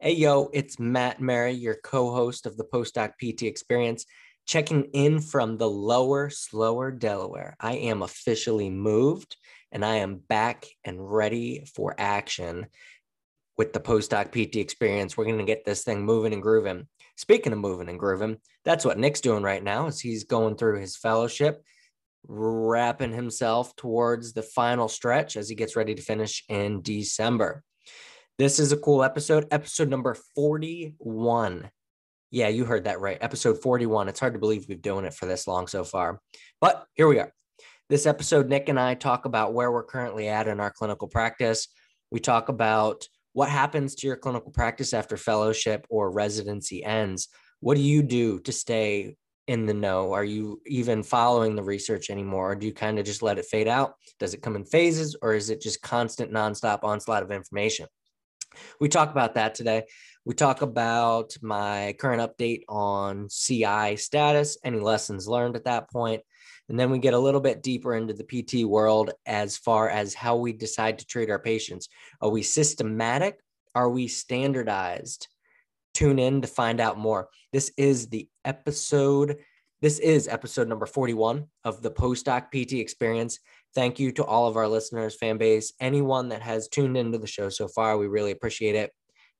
Hey, yo, it's Matt Mary, your co host of the Postdoc PT Experience, checking in from the lower, slower Delaware. I am officially moved and I am back and ready for action with the Postdoc PT Experience. We're going to get this thing moving and grooving. Speaking of moving and grooving, that's what Nick's doing right now as he's going through his fellowship, wrapping himself towards the final stretch as he gets ready to finish in December. This is a cool episode, episode number 41. Yeah, you heard that right. Episode 41. It's hard to believe we've doing it for this long so far. But here we are. This episode, Nick and I talk about where we're currently at in our clinical practice. We talk about what happens to your clinical practice after fellowship or residency ends. What do you do to stay in the know? Are you even following the research anymore? Or do you kind of just let it fade out? Does it come in phases or is it just constant, nonstop onslaught of information? We talk about that today. We talk about my current update on CI status, any lessons learned at that point, and then we get a little bit deeper into the PT world as far as how we decide to treat our patients. Are we systematic? Are we standardized? Tune in to find out more. This is the episode. This is episode number 41 of the Postdoc PT experience. Thank you to all of our listeners, fan base, anyone that has tuned into the show so far. We really appreciate it.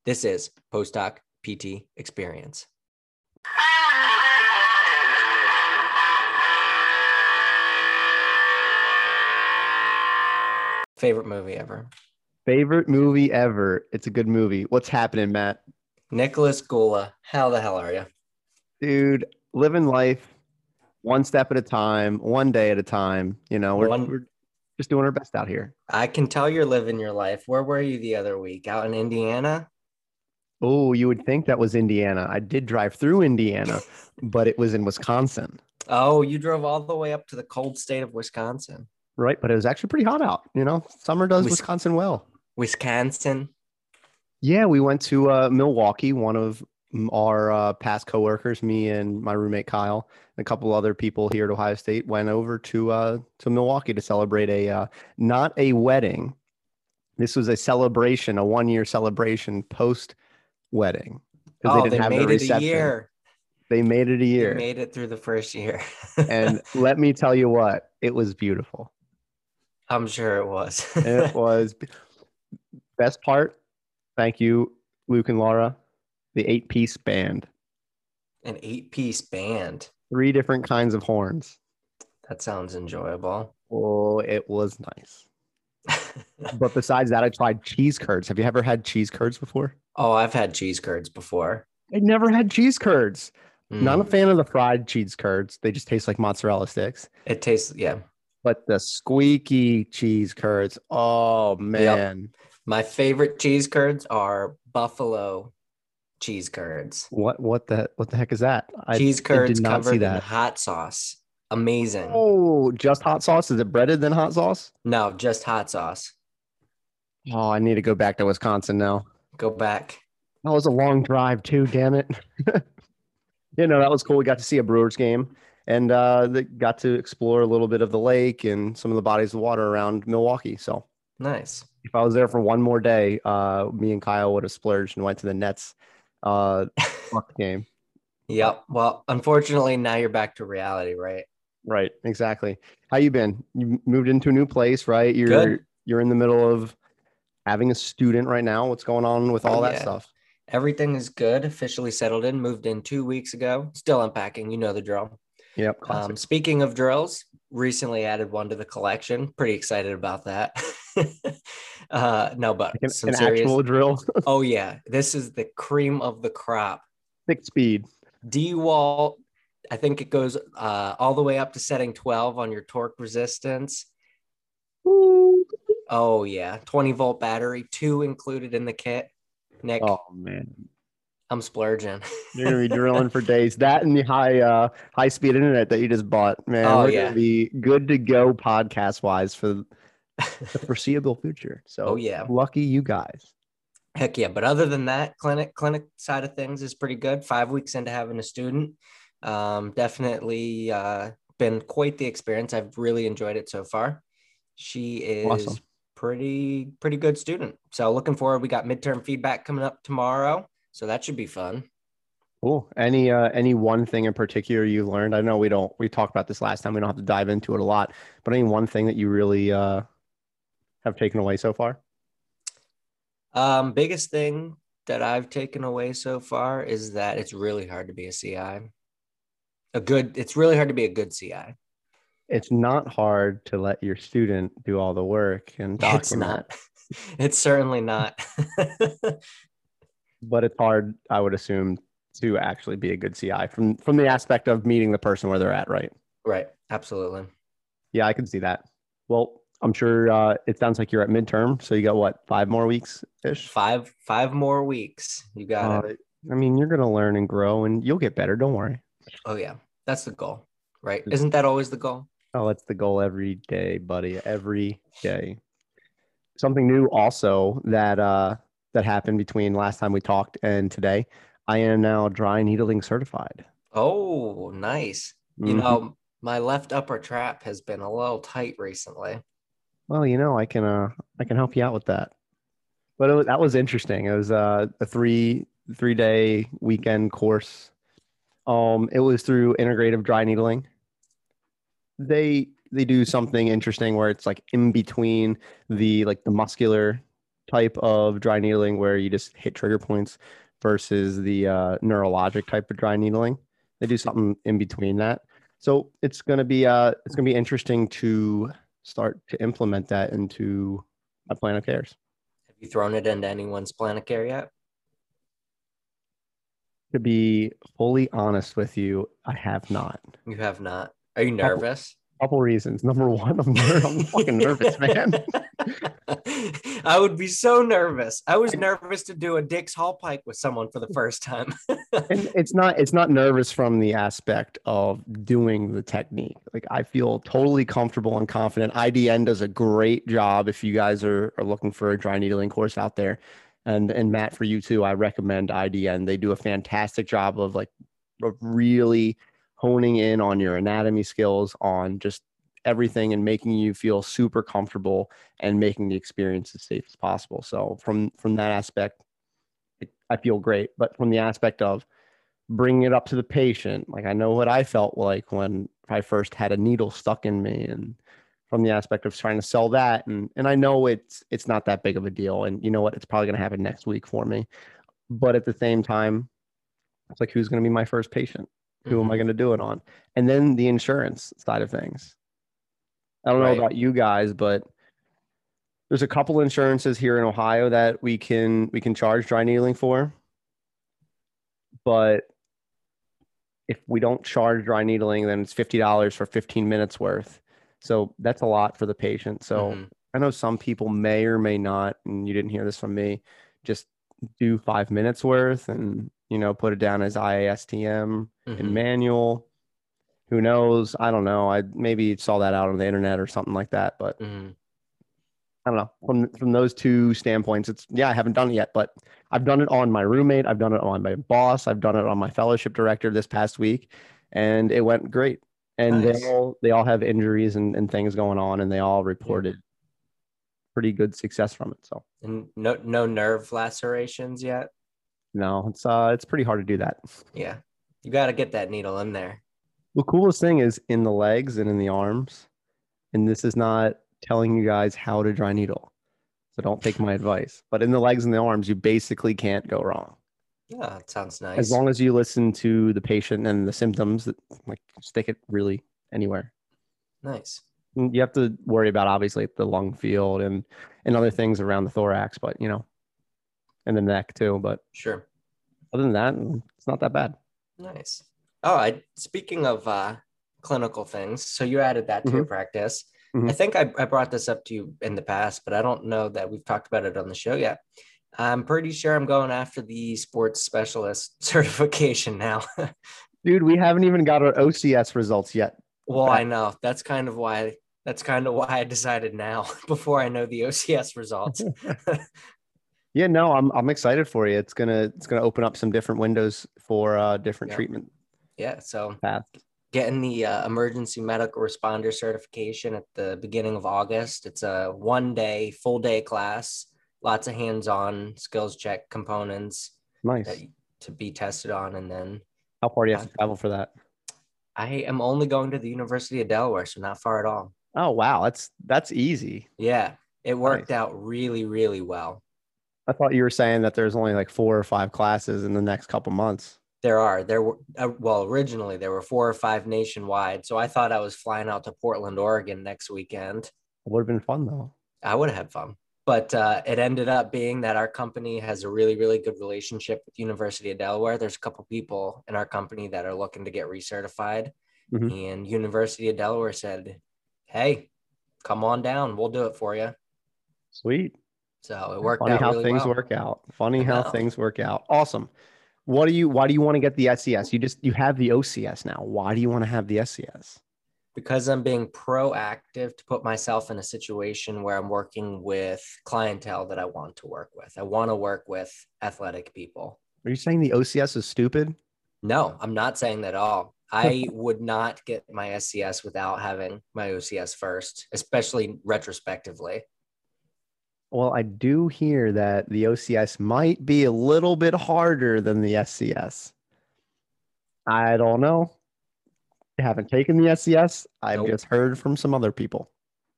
This is Postdoc PT Experience. Favorite movie ever? Favorite movie ever. It's a good movie. What's happening, Matt? Nicholas Gula. How the hell are you? Dude, living life one step at a time, one day at a time. You know, we're, One- we're just doing our best out here. I can tell you're living your life. Where were you the other week? Out in Indiana? Oh, you would think that was Indiana. I did drive through Indiana, but it was in Wisconsin, Oh, you drove all the way up to the cold state of Wisconsin. right? But it was actually pretty hot out. You know, summer does Wis- Wisconsin well. Wisconsin. Yeah, we went to uh, Milwaukee. One of our uh, past coworkers, me and my roommate Kyle, and a couple other people here at Ohio State, went over to uh, to Milwaukee to celebrate a uh, not a wedding. This was a celebration, a one year celebration post wedding. Oh, they didn't have made it a year. They made it a year. They made it through the first year. and let me tell you what, it was beautiful. I'm sure it was. It was best part. Thank you, Luke and Laura, the eight piece band, An eight piece band. three different kinds of horns. That sounds enjoyable. Oh, it was nice. But besides that, I tried cheese curds. Have you ever had cheese curds before? oh, I've had cheese curds before. I never had cheese curds. Not a Mm, fan of the fried cheese curds. They just taste like mozzarella sticks. it tastes, yeah. But the squeaky cheese curds, oh man. My favorite cheese curds are buffalo cheese curds. What what the what the heck is that? Cheese I curds did not see covered in hot sauce. Amazing. Oh, just hot sauce? Is it breaded than hot sauce? No, just hot sauce. Oh, I need to go back to Wisconsin now. Go back. That was a long drive too, damn it. you know, that was cool. We got to see a Brewers game and uh got to explore a little bit of the lake and some of the bodies of water around Milwaukee. So Nice. if I was there for one more day, uh me and Kyle would have splurged and went to the Nets uh Bucks game. Yep. Well, unfortunately, now you're back to reality, right? Right, exactly. How you been? You moved into a new place, right? You're Good. you're in the middle of having a student right now. What's going on with all that Yeah. stuff? Everything is good. Officially settled in. Moved in two weeks ago. Still unpacking. You know the drill. Yep. Um, speaking of drills, recently added one to the collection. Pretty excited about that. uh, no, but Like an, some an serious. actual drill, Oh yeah, this is the cream of the crop. thick speed. DeWalt. I think it goes uh, all the way up to setting 12 on your torque resistance. Oh yeah, 20 volt battery, two included in the kit. Nick, Oh man, I'm splurging. you're gonna be drilling for days. That and the high uh high speed internet that you just bought, man. Oh, we're yeah. gonna be good to go podcast wise for the foreseeable future. So Oh, yeah. lucky you guys. Heck yeah! But other than that, clinic clinic side of things is pretty good. Five weeks into having a student, um, definitely uh, been quite the experience. I've really enjoyed it so far. She is Awesome. pretty pretty good student. So looking forward. We got midterm feedback coming up tomorrow, so that should be fun. Cool. Any uh any one thing in particular you learned? I know we don't we talked about this last time. We don't have to dive into it a lot, but any one thing that you really uh have taken away so far? Um, biggest thing that I've taken away so far is that it's really hard to be a CI. A good, it's really hard to be a good CI. It's not hard to let your student do all the work and document. It's not. It's certainly not. but it's hard, I would assume, to actually be a good CI from from the aspect of meeting the person where they're at, right? Right. Absolutely. Yeah, I can see that. Well, I'm sure uh, it sounds like you're at midterm, so you got what five more weeks ish. Five five more weeks. You got uh, it. I mean, you're gonna learn and grow, and you'll get better. Don't worry. Oh yeah, that's the goal, right? Isn't that always the goal? Oh, that's the goal every day, buddy. Every day. Something new also that uh that happened between last time we talked and today. I am now dry needling certified. Oh, nice. Mm-hmm. You know, my left upper trap has been a little tight recently well, you know, I can uh I can help you out with that. But was, that was interesting. It was uh, a three three day weekend course. Um, it was through integrative dry needling. They they do something interesting where it's like in between the like the muscular type of dry needling where you just hit trigger points versus the uh, neurologic type of dry needling. They do something in between that. So it's gonna be uh it's gonna be interesting to start to implement that into my plan of cares. Have you thrown it into anyone's plan of care yet? To be fully honest with you, I have not. You have not. Are you nervous? Couple reasons. Number one, I'm, ner- I'm fucking nervous, man. I would be so nervous. I was nervous to do a Dix-Hallpike with someone for the first time. and it's not it's not nervous from the aspect of doing the technique. Like I feel totally comfortable and confident. IDN does a great job if you guys are, are looking for a dry needling course out there. And and Matt, for you too, I recommend IDN. They do a fantastic job of like really honing in on your anatomy skills, on just everything and making you feel super comfortable and making the experience as safe as possible. So from from that aspect, I feel great. But from the aspect of bringing it up to the patient, like I know what I felt like when I first had a needle stuck in me, and from the aspect of trying to sell that, and and I know it's it's not that big of a deal, and you know what, it's probably going to happen next week for me. But at the same time, it's like who's going to be my first patient? Who mm-hmm. am I mm-hmm. going to do it on? And then the insurance side of things. I don't right. know about you guys, but there's a couple insurances here in Ohio that we can we can charge dry needling for. But if we don't charge dry needling, then it's fifty dollars for 15 minutes worth. So that's a lot for the patient. So mm-hmm. I know some people may or may not, and you didn't hear this from me, just do five minutes worth and you know put it down as IASTM mm-hmm. and manual who knows? I don't know. I maybe saw that out on the internet or something like that, but mm-hmm. I don't know. From from those two standpoints, it's yeah, I haven't done it yet, but I've done it on my roommate, I've done it on my boss, I've done it on my fellowship director this past week, and it went great. And nice. they all they all have injuries and, and things going on, and they all reported yeah. pretty good success from it. So and no no nerve lacerations yet. No, it's uh it's pretty hard to do that. Yeah, you got to get that needle in there. The coolest thing is in the legs and in the arms. And this is not telling you guys how to dry needle. So don't take my advice. But in the legs and the arms, you basically can't go wrong. Yeah, it sounds nice. As long as you listen to the patient and the symptoms, that like stick it really anywhere. Nice. You have to worry about obviously the lung field and and other things around the thorax, but you know, and the neck too. But sure. Other than that, it's not that bad. Nice. Oh, I speaking of uh, clinical things, so you added that to mm-hmm. your practice. Mm-hmm. I think I, I brought this up to you in the past, but I don't know that we've talked about it on the show yet. I'm pretty sure I'm going after the sports specialist certification now. Dude, we haven't even got our OCS results yet. Well, I know. That's kind of why that's kind of why I decided now before I know the OCS results. Yeah, no, I'm I'm excited for you. It's gonna it's gonna open up some different windows for uh different treatment yeah so path getting the uh, emergency medical responder certification at the beginning of August. It's a one day, full day class, lots of hands on skills check components Nice. that, to be tested on. And then How far do you have to travel for that? I am only going to the University of Delaware, so not far at all. Oh wow, that's that's easy. Yeah, it worked Nice. out really, really well. I thought you were saying that there's only like four or five classes in the next couple months. There are there were uh, well originally there were four or five nationwide, so I thought I was flying out to Portland, Oregon next weekend. It would have been fun though. I would have had fun, but uh, it ended up being that our company has a really really good relationship with University of Delaware. There's a couple people in our company that are looking to get recertified, Mhm. and University of Delaware said, "Hey, come on down, we'll do it for you." Sweet. So it worked Funny out Funny how really things well. work out. Funny how things work out. Awesome. What do you why do you want to get the SCS? You just you have the OCS now. Why do you want to have the SCS? because I'm being proactive to put myself in a situation where I'm working with clientele that I want to work with. I want to work with athletic people. Are you saying the OCS is stupid? No, I'm not saying that at all. I would not get my SCS without having my OCS first, especially retrospectively. Well, I do hear that the OCS might be a little bit harder than the SCS. I don't know. I haven't taken the SCS. I've Nope. just heard from some other people.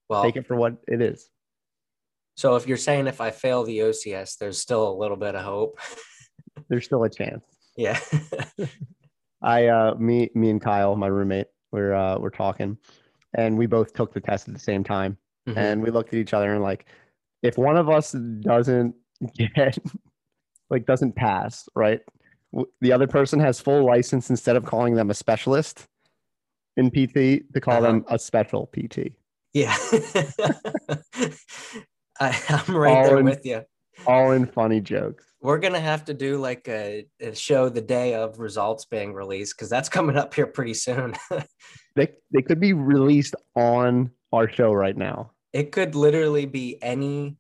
Well, Take it for what it is. so if you're saying if I fail the OCS, there's still a little bit of hope. There's still a chance. yeah. I uh me me and Kyle, my roommate, we're uh we're talking and we both took the test at the same time. Mhm. and we looked at each other and like if one of us doesn't get like doesn't pass right the other person has full license instead of calling them a specialist in pt to call uh-huh. them a special pt yeah. I, I'm right All there in- with you. all in funny jokes We're gonna have to do like a, a show the day of results being released because that's coming up here pretty soon. they, they could be released on our show right now it could literally be any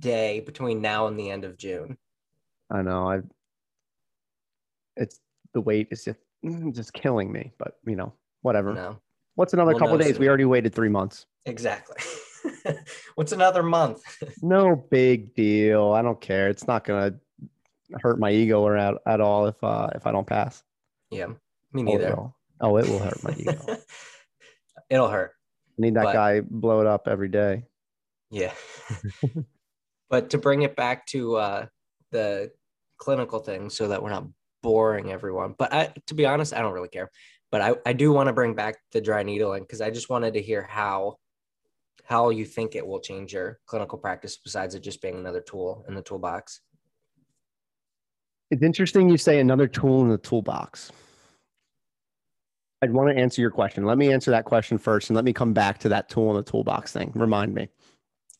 day between now and the end of June. i know i it's the wait is just just killing me but you know whatever No, what's another We'll couple days soon. we already waited three months exactly. What's another month? No big deal. I don't care. It's not gonna hurt my ego or at, at all if uh if I don't pass. yeah, me Oh, it neither. will. Oh, it will hurt my ego. It'll hurt. Need that But- guy blow it up every day. Yeah. but to bring it back to uh, the clinical thing so that we're not boring everyone. But I, to be honest, I don't really care. But I, I do want to bring back the dry needling because I just wanted to hear how how you think it will change your clinical practice besides it just being another tool in the toolbox. It's interesting you say another tool in the toolbox. I'd want to answer your question. Let me answer that question first and let me come back to that tool in the toolbox thing. Remind me.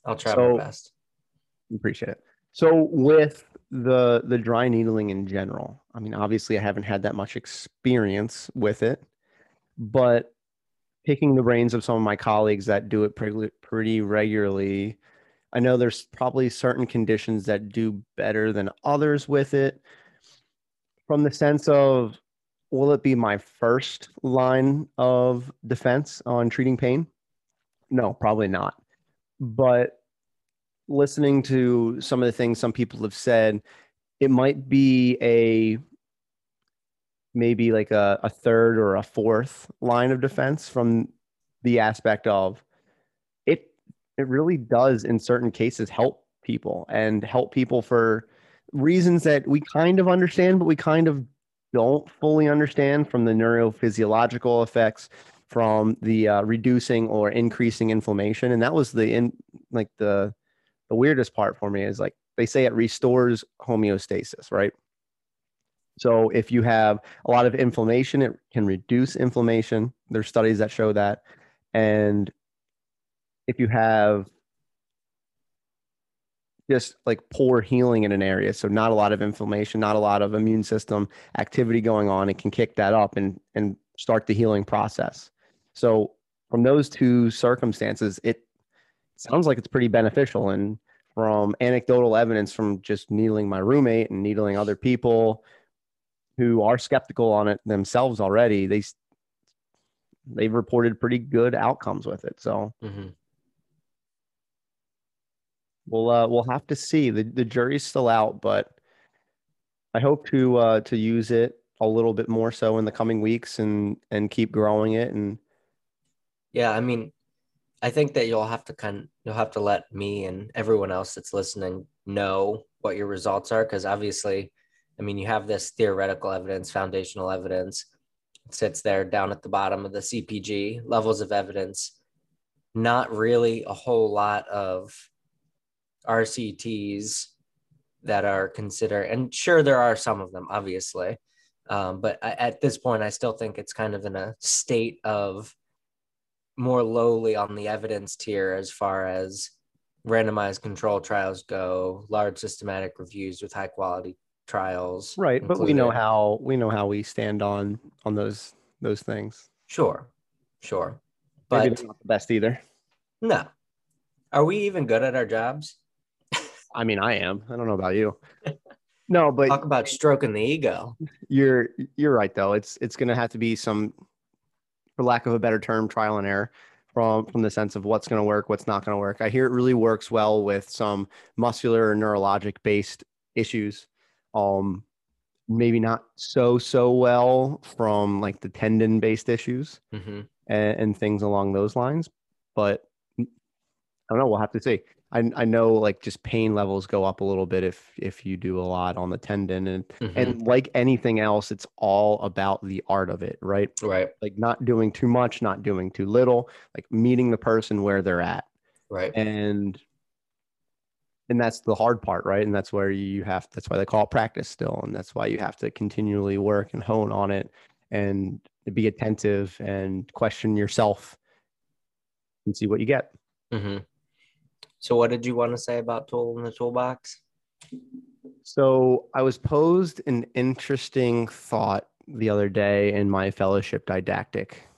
I'll try So- my best. Appreciate it. So with the the dry needling in general, I mean, obviously I haven't had that much experience with it, but picking the brains of some of my colleagues that do it pretty pretty regularly, I know there's probably certain conditions that do better than others with it. From the sense of, will it be my first line of defense on treating pain? No, probably not. But listening to some of the things some people have said, it might be a maybe like a, a third or a fourth line of defense from the aspect of it it really does in certain cases help people and help people for reasons that we kind of understand but we kind of don't fully understand from the neurophysiological effects from the uh, reducing or increasing inflammation and that was the in like the the weirdest part for me is like they say it restores homeostasis, right? So if you have a lot of inflammation, it can reduce inflammation. There's studies that show that. And if you have just like poor healing in an area, so not a lot of inflammation, not a lot of immune system activity going on, it can kick that up and and start the healing process. So from those two circumstances, it sounds like it's pretty beneficial. And from anecdotal evidence from just needling my roommate and needling other people who are skeptical on it themselves already, they they've reported pretty good outcomes with it. So hmm we'll uh, we'll have to see. the The jury's still out, but I hope to uh, to use it a little bit more so in the coming weeks and and keep growing it. And Yeah, I mean, I think that you'll have to kind you'll have to let me and everyone else that's listening know what your results are because obviously, I mean, you have this theoretical evidence, foundational evidence. It sits there down at the bottom of the CPG levels of evidence. Not really a whole lot of RCTs that are considered, and sure, there are some of them, obviously. Um, but I, at this point, I still think it's kind of in a state of more lowly on the evidence tier as far as randomized control trials go, large systematic reviews with high quality trials. right, but we know how we know how we stand on on those those things. Sure, sure. But they're not the best either. no. Are we even good at our jobs? I mean, I am. I don't know about you. No, but Talk about stroking the ego. you're you're right though. It's it's going to have to be some, for lack of a better term, trial and error from from the sense of what's going to work, what's not going to work. I hear it really works well with some muscular or neurologic based issues. Um, maybe not so so well from like the tendon based issues hmm and, and things along those lines. But I don't know. We'll have to see. I I know like just pain levels go up a little bit if if you do a lot on the tendon and Mm-hmm. and like anything else, it's all about the art of it, right? right, Like not doing too much, not doing too little, like meeting the person where they're at. right. And and that's the hard part, right? And that's where you have that's why they call it practice still. And that's why you have to continually work and hone on it and be attentive and question yourself and see what you get. hmm So, what did you want to say about tool in the toolbox? So I was posed an interesting thought the other day in my fellowship didactic.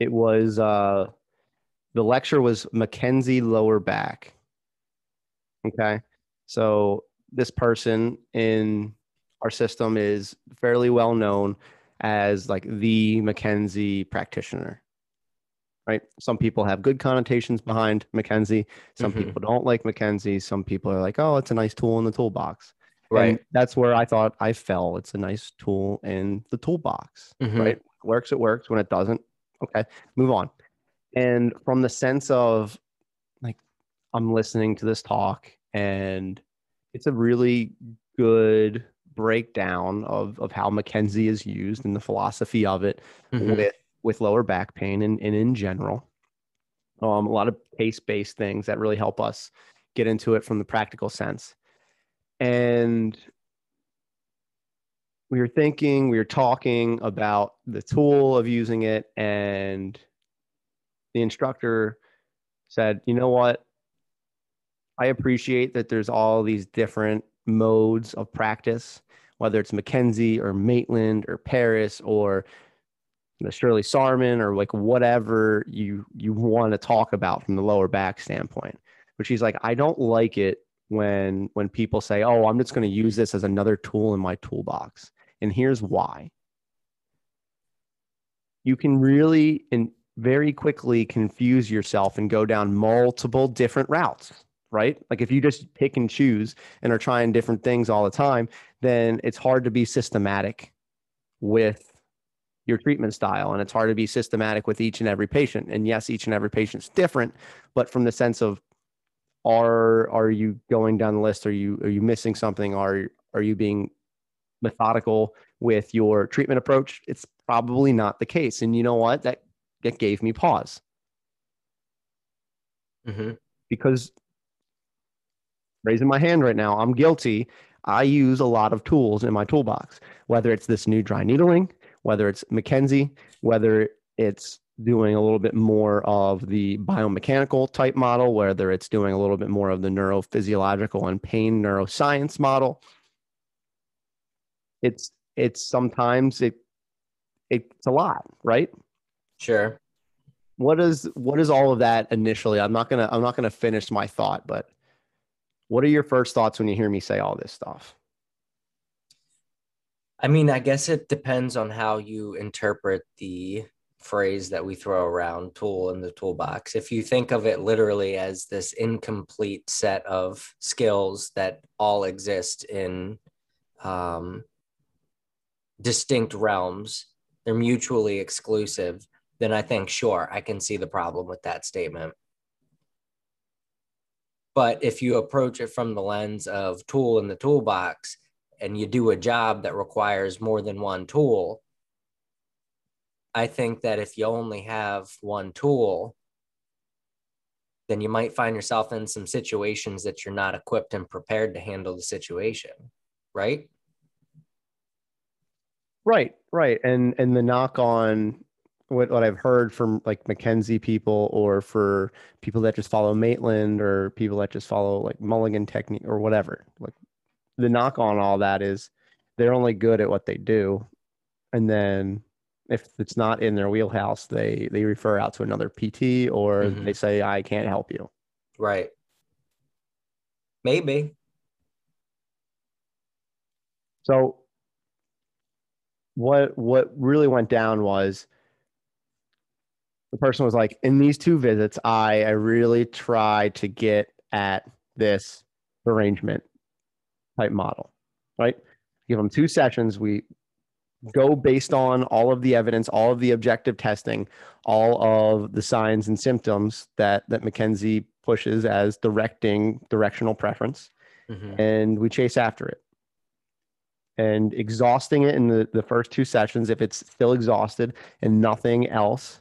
It was uh the lecture was McKenzie lower back. Okay. So this person in our system is fairly well known as like the McKenzie practitioner. Right? Some people have good connotations behind McKenzie. Some Mhm. people don't like McKenzie. Some people are like, "Oh, it's a nice tool in the toolbox." Right. And that's where I thought I fell. It's a nice tool in the toolbox, Mhm. right? Works, it works. When it doesn't, okay, move on. And from the sense of like, I'm listening to this talk and it's a really good breakdown of, of how McKenzie is used and the philosophy of it Mhm. with, with lower back pain and, and in general. Um, a lot of case based things that really help us get into it from the practical sense. And we were thinking, we were talking about the tool of using it, and the instructor said, You know what? I appreciate that there's all these different modes of practice, whether it's McKenzie or Maitland or Paris or Shirley Sahrmann or like whatever you you want to talk about from the lower back standpoint. But she's like, I don't like it when when people say, "Oh, I'm just going to use this as another tool in my toolbox." And here's why. You can really and very quickly confuse yourself and go down multiple different routes, right? Like if you just pick and choose and are trying different things all the time, then it's hard to be systematic with your treatment style and it's hard to be systematic with each and every patient. And yes, each and every patient's different, but from the sense of are are you going down the list? Are you are you missing something? Are are you being methodical with your treatment approach? It's probably not the case. And you know what? That that gave me pause. Mhm. because raising my hand right now i'm guilty. I use a lot of tools in my toolbox whether it's this new dry needling whether it's McKenzie, whether it's doing a little bit more of the biomechanical type model, whether it's doing a little bit more of the neurophysiological and pain neuroscience model. It's it's sometimes it it's a lot, right? Sure. What is what is all of that initially? I'm not gonna I'm not gonna finish my thought, but what are your first thoughts when you hear me say all this stuff? I mean, I guess it depends on how you interpret the phrase that we throw around tool in the toolbox. If you think of it literally as this incomplete set of skills that all exist in um, distinct realms, they're mutually exclusive, then I think, sure, I can see the problem with that statement. But if you approach it from the lens of tool in the toolbox and you do a job that requires more than one tool, I think that if you only have one tool, then you might find yourself in some situations that you're not equipped and prepared to handle the situation, right? Right, right. And and the knock on what, what I've heard from like McKenzie people or for people that just follow Maitland or people that just follow like Mulligan technique or whatever. Like the knock on all that is they're only good at what they do. And then if it's not in their wheelhouse, they they refer out to another PT or mm-hmm. they say I can't help you. Right. Maybe. So what what really went down was the person was like, in these two visits, I I really tried to get at this derangement type model, right? Give them two sessions. We go based on all of the evidence, all of the objective testing, all of the signs and symptoms that that McKenzie pushes as directing directional preference, mm-hmm. and we chase after it. And exhausting it in the, the first two sessions, if it's still exhausted and nothing else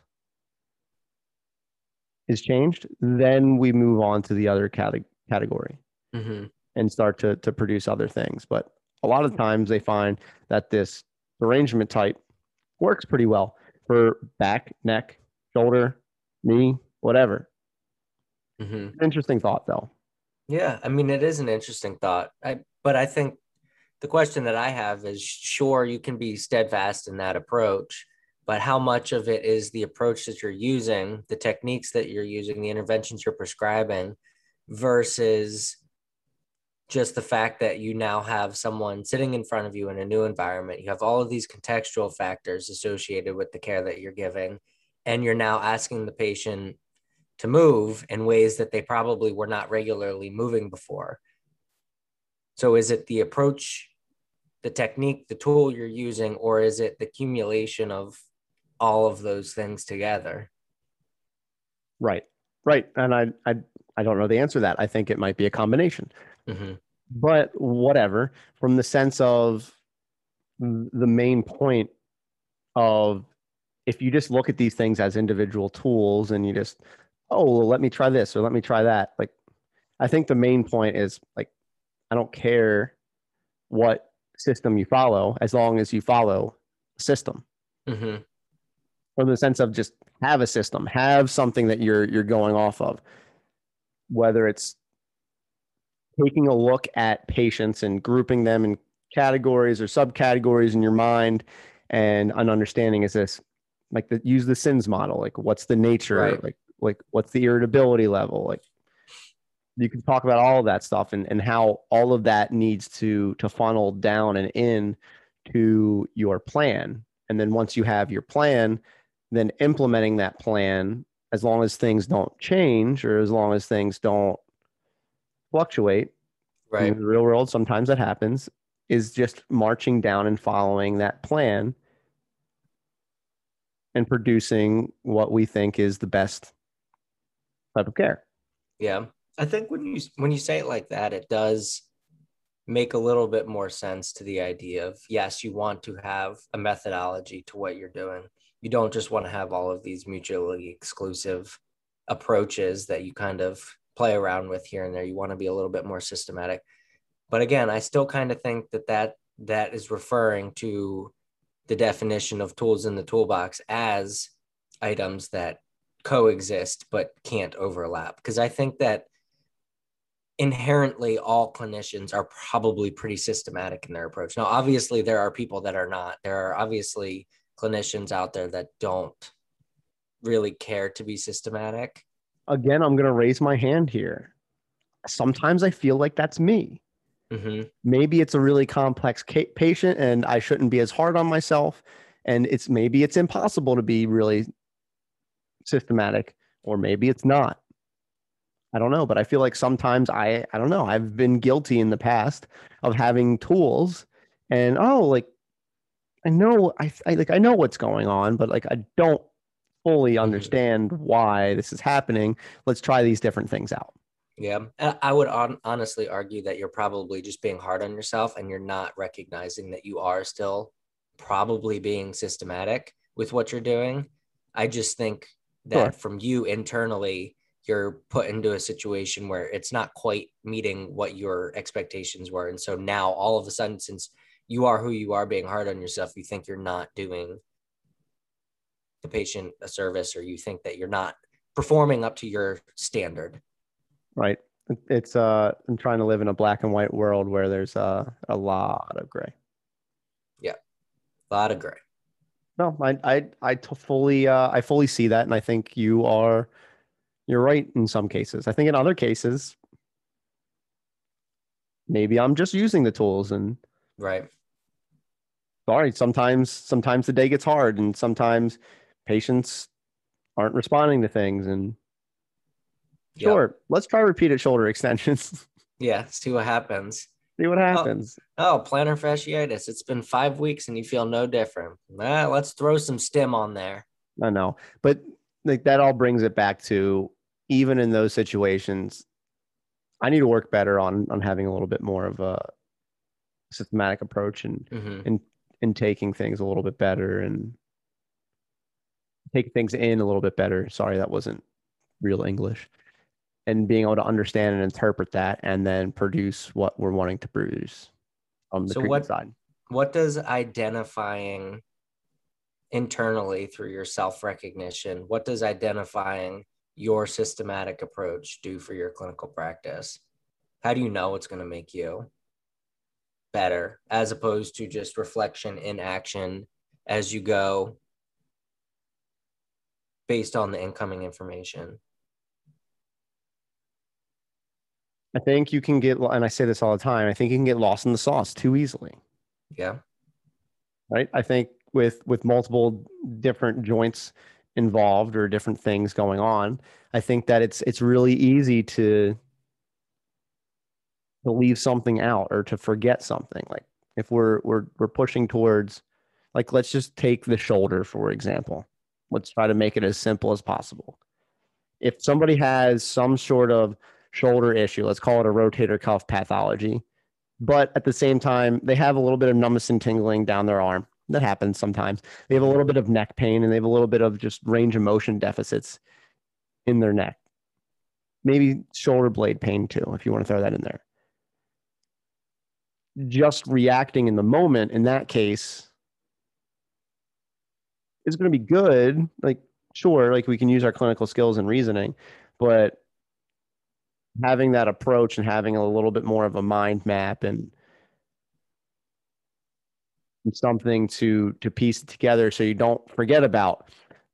is changed, then we move on to the other cate- category mm-hmm. And start to, to produce other things. But a lot of times they find that this derangement type works pretty well for back, neck, shoulder, knee, whatever. Mm-hmm. Interesting thought, though. Yeah, I mean, it is an interesting thought. I, but I think the question that I have is sure, you can be steadfast in that approach, but how much of it is the approach that you're using, the techniques that you're using, the interventions you're prescribing versus just the fact that you now have someone sitting in front of you in a new environment. You have all of these contextual factors associated with the care that you're giving, and you're now asking the patient to move in ways that they probably were not regularly moving before. So, is it the approach, the technique, the tool you're using, or is it the accumulation of all of those things together? Right, right, and I, I, I don't know the answer to that. I think it might be a combination. Mm-hmm. But whatever, from the sense of the main point of if you just look at these things as individual tools and you just, oh, well, let me try this or let me try that. Like, I think the main point is like, I don't care what system you follow as long as you follow a system. Mm-hmm. From the sense of just have a system, have something that you're you're going off of, whether it's taking a look at patients and grouping them in categories or subcategories in your mind and an understanding is this like the use the SINS model like what's the nature right. like like what's the irritability level like you can talk about all of that stuff and, and how all of that needs to to funnel down and in to your plan and then once you have your plan then implementing that plan as long as things don't change or as long as things don't fluctuate. Right. In the real world, sometimes that happens, is just marching down and following that plan and producing what we think is the best type of care. Yeah. I think when you when you say it like that, it does make a little bit more sense to the idea of yes, you want to have a methodology to what you're doing. You don't just want to have all of these mutually exclusive approaches that you kind of play around with here and there. You want to be a little bit more systematic. But again, I still kind of think that that that is referring to the definition of tools in the toolbox as items that coexist but can't overlap because I think that inherently all clinicians are probably pretty systematic in their approach. Now obviously there are people that are not. There are obviously clinicians out there that don't really care to be systematic again, I'm going to raise my hand here. Sometimes I feel like that's me. Mm-hmm. Maybe it's a really complex ca- patient and I shouldn't be as hard on myself. and it's maybe it's impossible to be really systematic or maybe it's not i don't know but i feel like sometimes i i don't know i've been guilty in the past of having tools and oh like i know i, I like i know what's going on but like i don't fully understand why this is happening let's try these different things out Yeah. I would on, honestly argue that you're probably just being hard on yourself and you're not recognizing that you are still probably being systematic with what you're doing. I just think that Sure. from you internally, you're put into a situation where it's not quite meeting what your expectations were. And so now all of a sudden, since you are who you are being hard on yourself, you think you're not doing the patient a service or you think that you're not performing up to your standard. right it's uh i'm trying to live in a black and white world where there's uh, a lot of gray Yeah. A lot of gray. no i i i t- fully uh i fully see that and i think you are you're right in some cases i think in other cases maybe i'm just using the tools and Right. sorry sometimes sometimes the day gets hard and sometimes patients aren't responding to things and Yep. sure let's try repeated shoulder extensions Yeah. See what happens. see what happens Oh, plantar fasciitis. It's been five weeks and you feel no different. Ah, let's throw some stem on there. i know but like that all brings it back to even in those situations i need to work better on on having a little bit more of a systematic approach and hmm and taking things a little bit better and take things in a little bit better. Sorry, that wasn't real English. And being able to understand and interpret that and then produce what we're wanting to produce on the So what- side. What does identifying internally through your self recognition, what does identifying your systematic approach do for your clinical practice? How do you know it's going to make you better as opposed to just reflection in action as you go based on the incoming information? I think you can get, and I say this all the time, I think you can get lost in the sauce too easily. Yeah. right i think with with multiple different joints involved or different things going on i think that it's it's really easy to to leave something out or to forget something like if we're we're we're pushing towards like let's just take the shoulder for example let's try to make it as simple as possible if somebody has some sort of shoulder issue let's call it a rotator cuff pathology but at the same time, they have a little bit of numbness and tingling down their arm. That happens sometimes. They have a little bit of neck pain and they have a little bit of just range of motion deficits in their neck. Maybe shoulder blade pain too, if you want to throw that in there. Just reacting in the moment in that case is going to be good. Like, sure, like we can use our clinical skills and reasoning, but having that approach and having a little bit more of a mind map and, and something to to piece it together so you don't forget about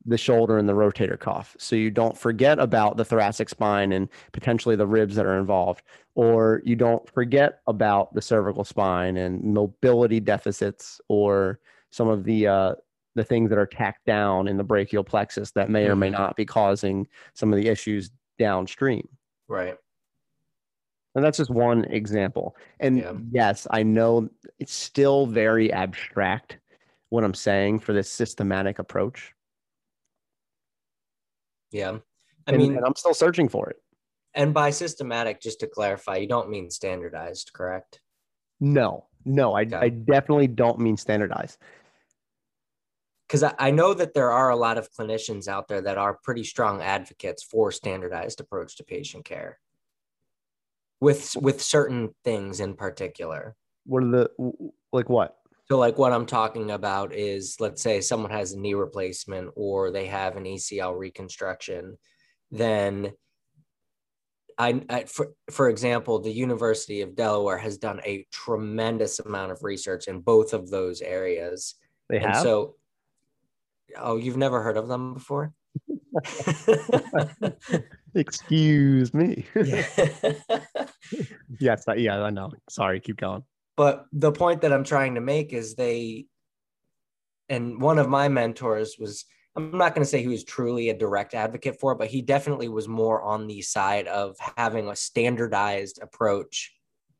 the shoulder and the rotator cuff so you don't forget about the thoracic spine and potentially the ribs that are involved or you don't forget about the cervical spine and mobility deficits or some of the uh, the things that are tacked down in the brachial plexus that may or may Mhm. not be causing some of the issues downstream Right. and that's just one example. And Yeah. yes, I know it's still very abstract what I'm saying for this systematic approach. Yeah. I and, mean, and I'm still searching for it. and by systematic, just to clarify, you don't mean standardized, correct? No, no, I, Okay. I definitely don't mean standardized. Because I, I know that there are a lot of clinicians out there that are pretty strong advocates for standardized approach to patient care with with certain things in particular What are the, like what? so like what i'm talking about is let's say someone has a knee replacement or they have an acl reconstruction then I, I for, for example the university of delaware has done a tremendous amount of research in both of those areas They and have? so, oh, you've never heard of them before? Excuse me. Yeah. yes, I, yeah, I know. Sorry, keep going. but the point that I'm trying to make is they, and one of my mentors was I'm not going to say he was truly a direct advocate for it, but he definitely was more on the side of having a standardized approach,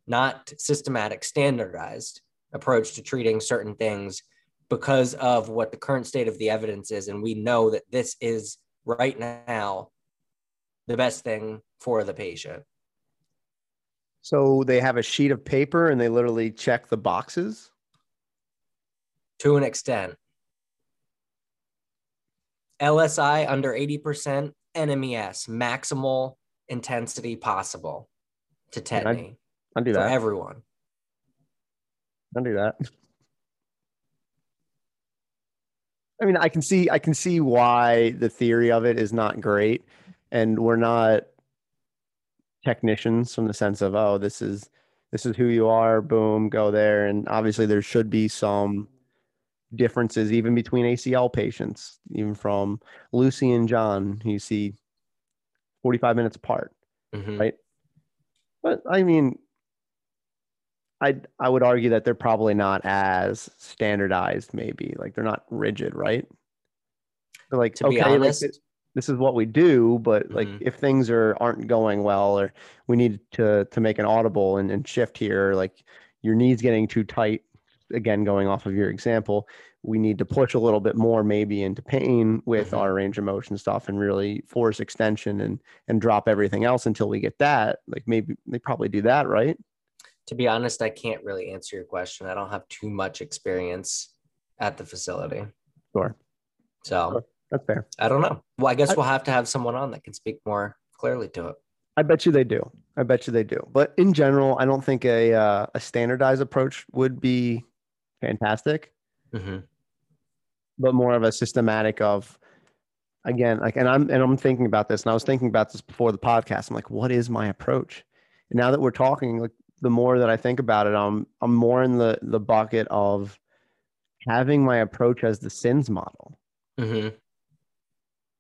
not systematic, standardized approach to treating certain things because of what the current state of the evidence is. And we know that this is right now the best thing for the patient. So they have a sheet of paper and they literally check the boxes? To an extent. LSI under 80%, NMES, maximal intensity possible to tetany. I, will do for everyone. I'll do that. I mean, I can see I can see why the theory of it is not great, and we're not technicians from the sense of oh, this is this is who you are, boom, go there, and obviously there should be some differences even between ACL patients, even from Lucy and John, you see 45 minutes apart, mm-hmm. right? But I mean, I I would argue that they're probably not as standardized. Maybe like they're not rigid, right? They're like to okay, honest, like, this is what we do, but like mm-hmm. if things are aren't going well, or we need to to make an audible and, and shift here, like your knees getting too tight, again going off of your example we need to push a little bit more maybe into pain with mm-hmm. our range of motion stuff and really force extension and and drop everything else until we get that like maybe they probably do that right to be honest i can't really answer your question i don't have too much experience at the facility sure so sure. that's fair i don't know well i guess I, we'll have to have someone on that can speak more clearly to it I bet you they do. I bet you they do. But in general, I don't think a uh, a standardized approach would be fantastic. Mm-hmm. But more of a systematic of again, like and I'm and I'm thinking about this, and I was thinking about this before the podcast. I'm like, what is my approach? And now that we're talking, like the more that I think about it, I'm I'm more in the the bucket of having my approach as the SINS model. Mm-hmm.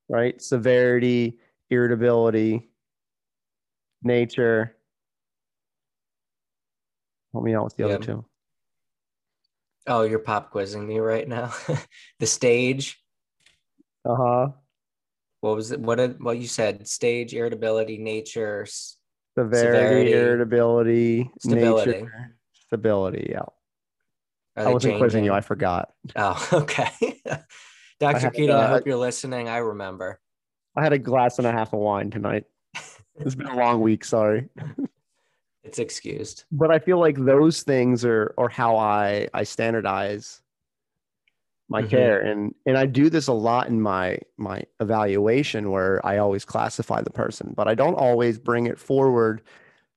Right? Severity, irritability, nature. Help me out with the other two. Oh, you're pop quizzing me right now. the stage. Uh huh. What was it? What did what you said? Stage, irritability, nature, severity, severity irritability, stability, nature, stability. Yeah. I wasn't changing? quizzing you. I forgot. Oh, okay. Dr. Keating, I hope you're listening. I remember. I had a glass and a half of wine tonight. It's been a long week. Sorry. it's excused. But I feel like those things are or how I I standardize my mm-hmm. care and and I do this a lot in my my evaluation where I always classify the person, but I don't always bring it forward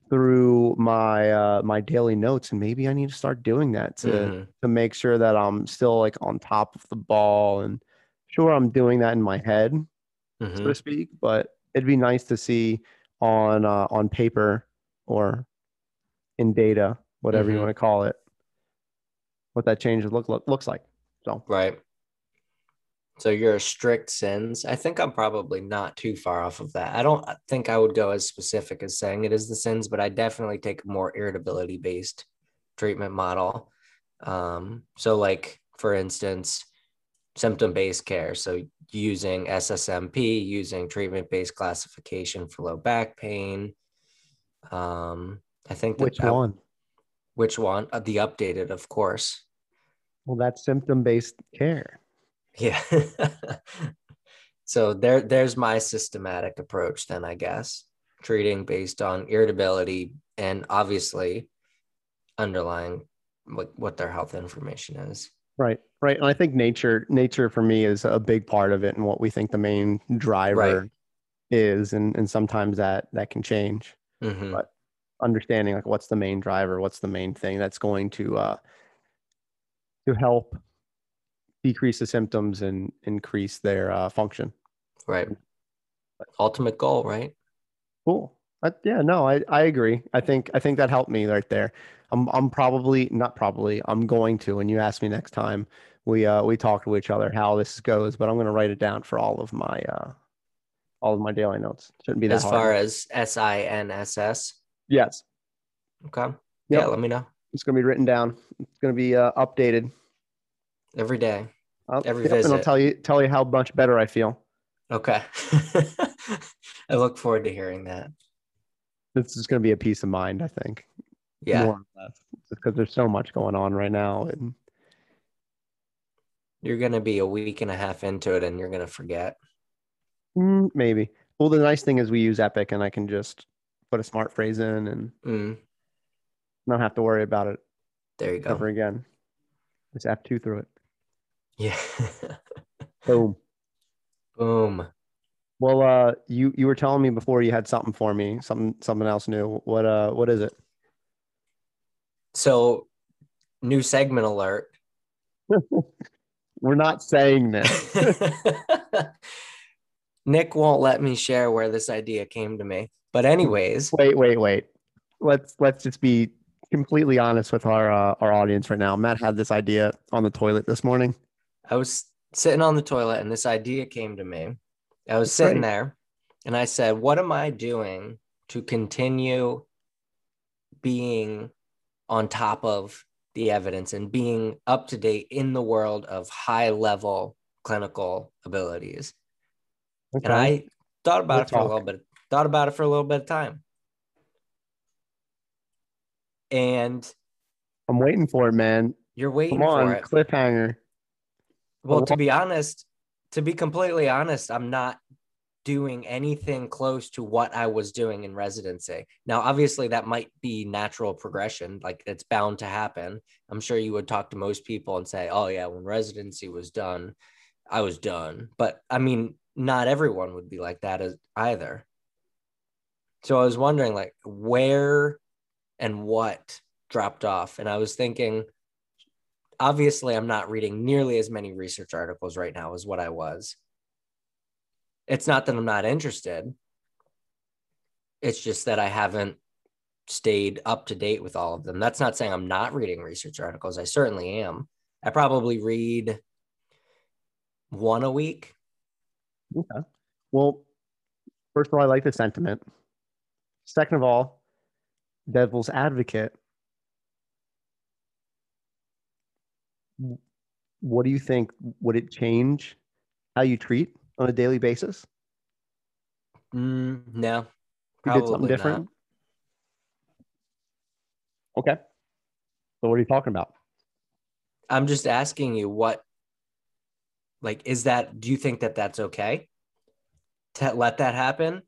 through my uh my daily notes and maybe I need to start doing that to mm-hmm. to make sure that I'm still like on top of the ball and sure I'm doing that in my head mm-hmm. so to speak, but it'd be nice to see on uh, on paper or in data, whatever mm-hmm. you want to call it, what that change look, look looks like. So right. So you're a strict SINS. I think I'm probably not too far off of that. I don't think I would go as specific as saying it is the SINS, but I definitely take a more irritability based treatment model. Um, so like for instance, symptom based care. So using SSMP, using treatment based classification for low back pain. Um, I think which one? Which one? Uh, the updated, of course. Well, that's symptom based care. Yeah. so there, there's my systematic approach. Then I guess treating based on irritability and obviously underlying what what their health information is. Right, right. And I think nature, nature for me is a big part of it, and what we think the main driver right. is, and and sometimes that that can change. Mm-hmm. But understanding like what's the main driver, what's the main thing that's going to uh, to help decrease the symptoms and increase their uh, function. Right. Ultimate goal, right? Cool. yeah, no, I, I agree. I think I think that helped me right there. I'm I'm probably not probably I'm going to. When you ask me next time, we uh we talk to each other how this goes, but I'm going to write it down for all of my uh all of my daily notes. Shouldn't be that as hard. far as S I N S S. Yes. Okay. Yep. Yeah, let me know. It's going to be written down. It's going to be uh, updated every day. I'll, Every yep, and I'll tell you tell you how much better I feel. Okay. I look forward to hearing that. This is going to be a peace of mind, I think. Yeah. more or less, because there's so much going on right now, and You're going to be a week and a half into it and you're going to forget. mm, maybe. Well, the nice thing is we use Epic, and I can just put a smart phrase in and Mm, not have to worry about it there you go. ever again. Just F two through it. Yeah. Boom. Boom. Well, uh, you you were telling me before you had something for me, something something else new. What uh, what is it? So, new segment alert. We're not saying this. Nick won't let me share where this idea came to me. But anyways, wait, wait, wait. Let's let's just be completely honest with our uh, our audience right now. Matt had this idea on the toilet this morning. I was sitting on the toilet and this idea came to me. I was sitting Great. there and I said, What am I doing to continue being on top of the evidence and being up to date in the world of high level clinical abilities? And I thought about it for a little bit, thought about it for a little bit of time. And I'm waiting for it, man. you're waiting Come on, for it. cliffhanger. Well, to be honest, to be completely honest, I'm not doing anything close to what I was doing in residency. Now, obviously, that might be natural progression, like it's bound to happen. I'm sure you would talk to most people and say, oh, yeah, when residency was done, I was done. But I mean, not everyone would be like that as either. So I was wondering, like, where and what dropped off. And I was thinking, obviously I'm not reading nearly as many research articles right now as what I was. It's not that I'm not interested. It's just that I haven't stayed up to date with all of them. That's not saying I'm not reading research articles. I certainly am. I probably read one a week. Okay. Well, first of all, I like the sentiment. Second of all, devil's advocate. What do you think? Would it change how you treat on a daily basis? Mm, no, You did probably something not. different? Okay. So what are you talking about? I'm just asking you what, like, is that, do you think that that's okay to let that happen?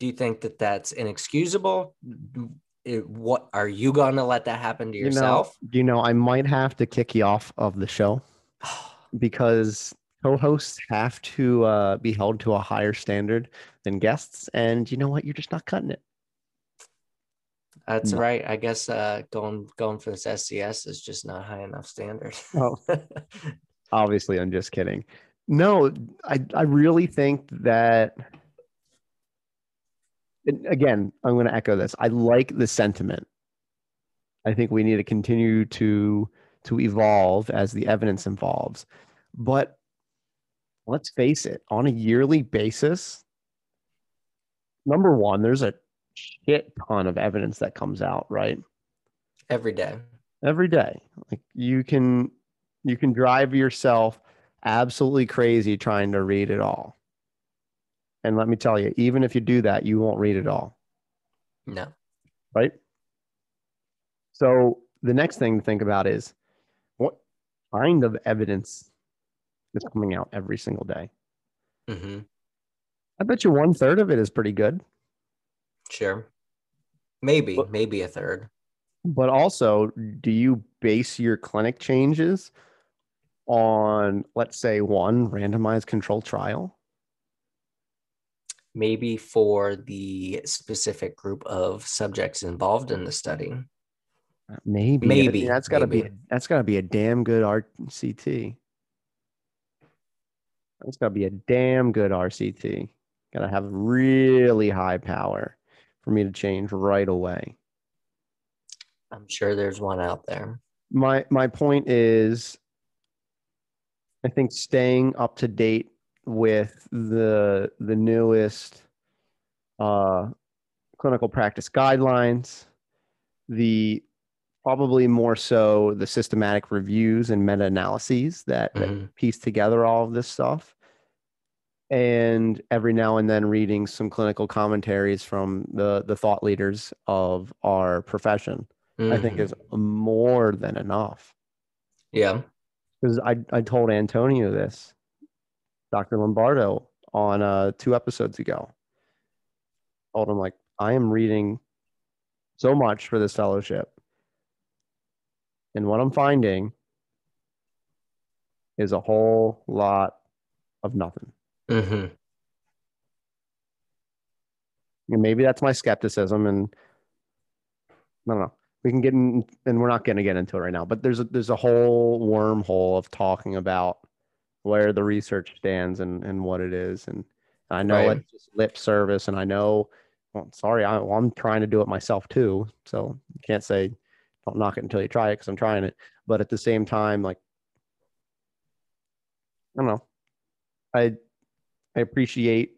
Do you think that that's inexcusable? It- what are you going to let that happen to You know, yourself? you know, I might have to kick you off of the show because co-hosts have to uh, be held to a higher standard than guests, and you know what? You're just not cutting it. That's No. right. I guess uh, going going for this SCS is just not high enough standard. Oh. Obviously, I'm just kidding. No, I I really think that. And Again, I'm going to echo this. I like the sentiment. I think we need to continue to to evolve as the evidence evolves, but let's face it. On a yearly basis, number one, there's a shit ton of evidence that comes out, right? Every day. every day like you can you can drive yourself absolutely crazy trying to read it all and let me tell you even if you do that you won't read it all No. right so the next thing to think about is what kind of evidence is coming out every single day hmm i bet you one third of it is pretty good Sure. Maybe, But- maybe a third. but also do you base your clinic changes on let's say one randomized control trial Maybe for the specific group of subjects involved in the study. Maybe. I Maybe, mean, that's got to be that's got to be a damn good RCT. That's got to be a damn good RCT. Got to have really high power for me to change right away. I'm sure there's one out there. My my point is I think staying up to date with the the newest uh clinical practice guidelines, the probably more so the systematic reviews and meta analyses that, that Mhm. piece together all of this stuff. And every now and then reading some clinical commentaries from the, the thought leaders of our profession, I think Mhm. is more than enough. yeah. Because I, I told Antonio this, Dr. Lombardo, on uh, two episodes ago. Told him, like, I am reading so much for this fellowship. And what I'm finding is a whole lot of nothing. hmm And maybe that's my skepticism. And I don't know. We can get in, and we're not going to get into it right now. But there's a, there's a whole wormhole of talking about where the research stands and and what it is. And I know Right. it's just lip service, and I know. Well, sorry, I, well, I'm trying to do it myself too. So you can't say don't knock it until you try it because I'm trying it. But at the same time, like I don't know. I I appreciate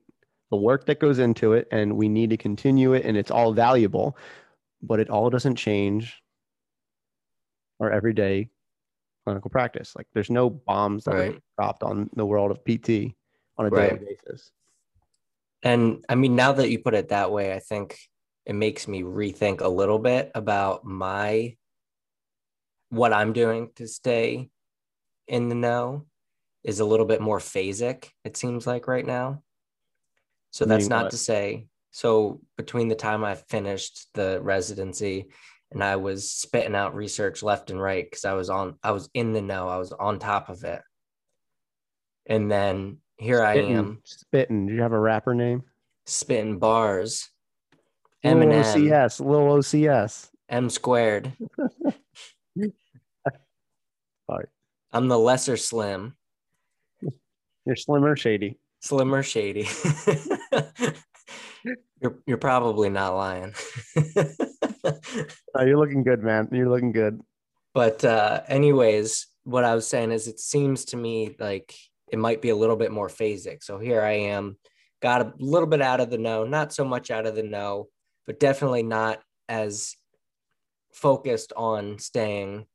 the work that goes into it, and we need to continue it, and it's all valuable but it all doesn't change our everyday clinical practice. Like there's no bombs that are dropped on the world of PT on a Right. daily basis. And I mean, now that you put it that way, I think it makes me rethink a little bit about my what I'm doing to stay in the know is a little bit more phasic, it seems like right now. So that's not what? to say. So between the time I finished the residency and I was spitting out research left and right because I was on I was in the know, I was on top of it. And then here I am Spitting. Do you have a rapper name? spitting bars. Little Eminem, OCS. Little OCS. M squared. Sorry. I'm the lesser slim, You're slimmer shady. slimmer shady. you're you're probably not lying. You're looking good, man. You're looking good. but uh anyways, what I was saying is it seems to me like it might be a little bit more phasic. So here I am, got a little bit out of the know, not so much out of the know, but definitely not as focused on staying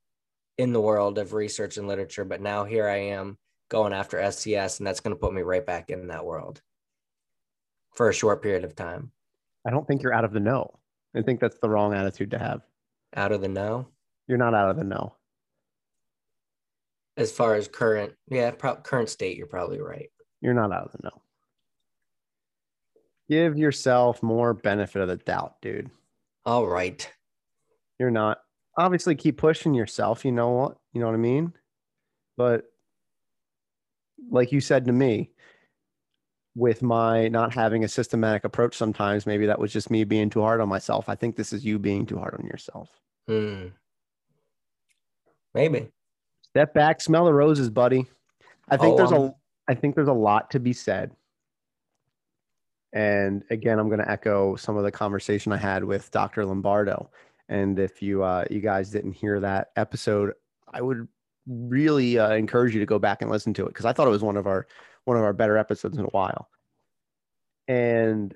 in the world of research and literature. But now here I am going after SCS, and that's going to put me right back in that world for a short period of time. I don't think you're out of the know. I think that's the wrong attitude to have. Out of the know You're not out of the know. as far as current, yeah, pro- current state, you're probably right. You're not out of the know. Give yourself more benefit of the doubt, dude. All right. You're not. Obviously, keep pushing yourself. You know what? You know what I mean? But like you said to me, with my not having a systematic approach, sometimes maybe that was just me being too hard on myself. I think this is you being too hard on yourself. Hmm. Maybe. Step back, smell the roses, buddy. I think Oh, there's um, a I think there's a lot to be said. And again, I'm going to echo some of the conversation I had with Dr. Lombardo. And if you uh, you guys didn't hear that episode, I would really uh, encourage you to go back and listen to it because I thought it was one of our one of our better episodes in a while. And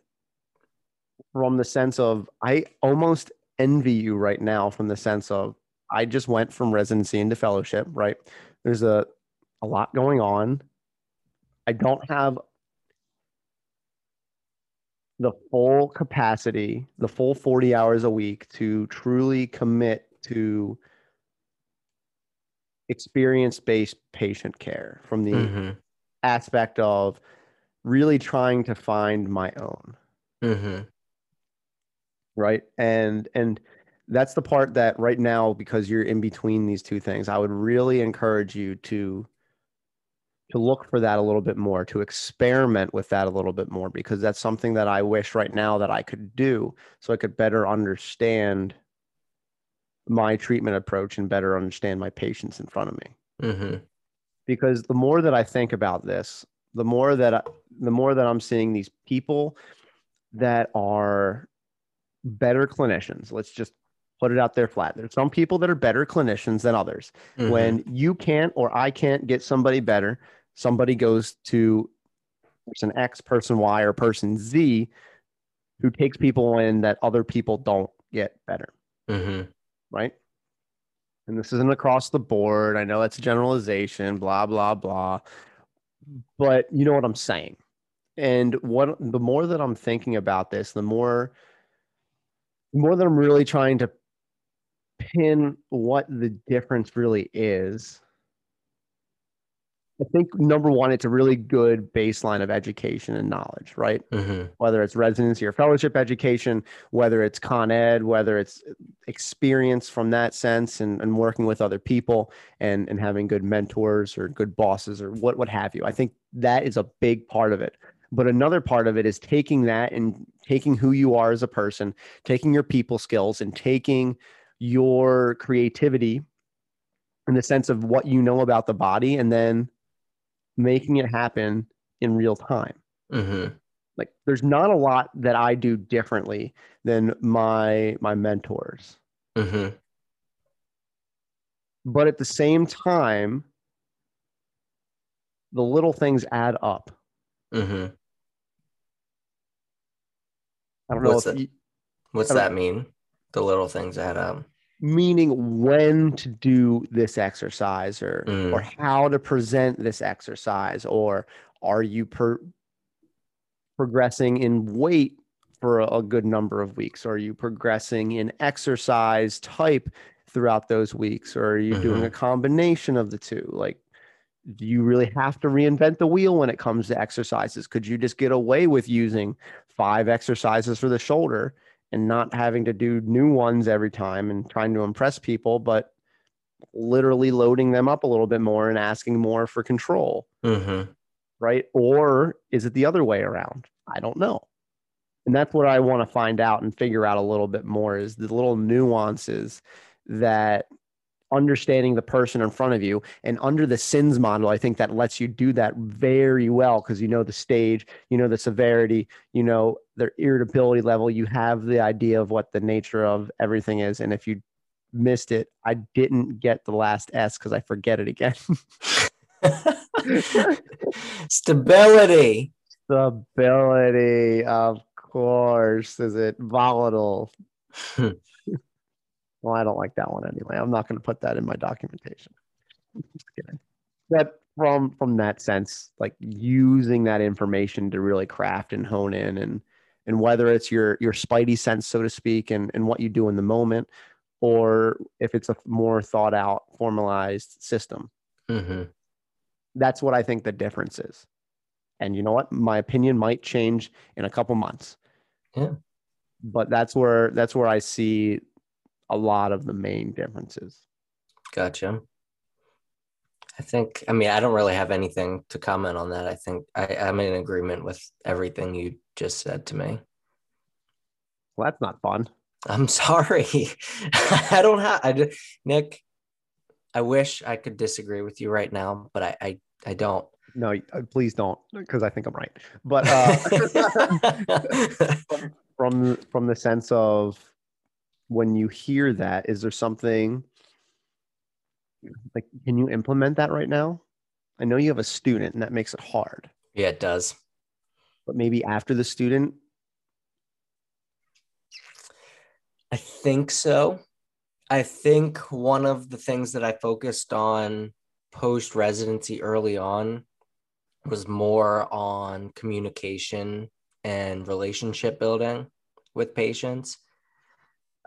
from the sense of I almost envy you right now from the sense of I just went from residency into fellowship, right? There's a a lot going on. I don't have the full capacity, the full 40 hours a week to truly commit to experience based patient care from the Mhm. Aspect of really trying to find my own Mhm. right and and that's the part that right now because you're in between these two things i would really encourage you to to look for that a little bit more to experiment with that a little bit more because that's something that i wish right now that i could do so i could better understand my treatment approach and better understand my patients in front of me Mhm. Because the more that I think about this, the more that I, the more that I'm seeing these people that are better clinicians. Let's just put it out there flat. There's some people that are better clinicians than others. Mhm. When you can't or I can't get somebody better, somebody goes to person X, person Y, or person Z who takes people in that other people don't get better Mhm. right? And this isn't across the board. I know that's a generalization, blah, blah, blah. But you know what I'm saying. And what the more that I'm thinking about this, the more the more that I'm really trying to pin what the difference really is I think number one, it's a really good baseline of education and knowledge, right? Mm-hmm. Whether it's residency or fellowship education, whether it's Con Ed, whether it's experience from that sense and, and working with other people and, and having good mentors or good bosses or what, what have you. I think that is a big part of it. But another part of it is taking that and taking who you are as a person, taking your people skills and taking your creativity in the sense of what you know about the body and then making it happen in real time. Mm-hmm. Like there's not a lot that I do differently than my my mentors. Mm-hmm. But at the same time, the little things add up. Mm-hmm. I don't what's know. That, you, what's that mean? The little things add up meaning when to do this exercise or mm. or how to present this exercise or are you per- progressing in weight for a, a good number of weeks are you progressing in exercise type throughout those weeks or are you mm-hmm. doing a combination of the two like do you really have to reinvent the wheel when it comes to exercises could you just get away with using five exercises for the shoulder and not having to do new ones every time and trying to impress people, but literally loading them up a little bit more and asking more for control. Mm-hmm. Right. Or is it the other way around? I don't know. And that's what I want to find out and figure out a little bit more is the little nuances that understanding the person in front of you. And under the SINS model i think that lets you do that very well because you know the stage you know the severity you know their irritability level. You have the idea of what the nature of everything is. And if you missed it i didn't get the last s because i forget it again. Stability. Stability of course is it volatile Well, I don't like that one anyway. I'm not going to put that in my documentation. Just kidding. But from from that sense, like using that information to really craft and hone in and and whether it's your your spidey sense, so to speak, and, and what you do in the moment, or if it's a more thought out, formalized system. Mm-hmm. That's what I think the difference is. And you know what? My opinion might change in a couple months. Yeah. But that's where that's where I see a lot of the main differences. Gotcha. I think, I mean, I don't really have anything to comment on that. I think I, I'm in agreement with everything you just said to me. Well, that's not fun. I'm sorry. I don't have, I just, Nick, I wish I could disagree with you right now, but I, I, I don't. No, uh, please don't, because I think I'm right. But uh, from from the sense of when you hear that, is there something like can you implement that right now? I know you have a student and that makes it hard. Yeah, it does. But maybe after the student? I think so. I think one of the things that I focused on post residency early on was more on communication and relationship building with patients.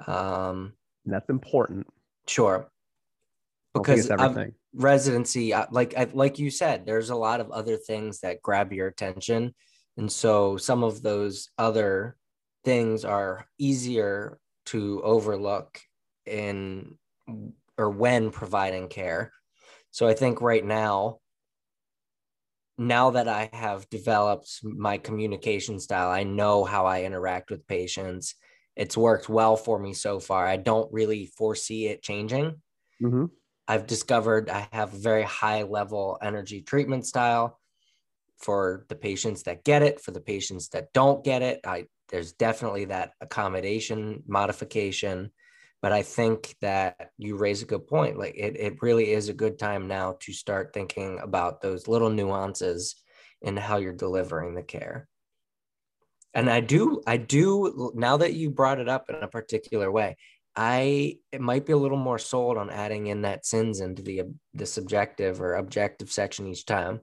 Um, that's important. Sure. Because residency, like like you said, there's a lot of other things that grab your attention, and so some of those other things are easier to overlook in or when providing care. So I think right now, now that I have developed my communication style, I know how I interact with patients it's worked well for me so far. I don't really foresee it changing. Mm-hmm. I've discovered I have a very high level energy treatment style for the patients that get it. For the patients that don't get it, I there's definitely that accommodation modification. But I think that you raise a good point. Like it, it really is a good time now to start thinking about those little nuances in how you're delivering the care and i do i do now that you brought it up in a particular way I it might be a little more sold on adding in that sins into the the subjective or objective section each time.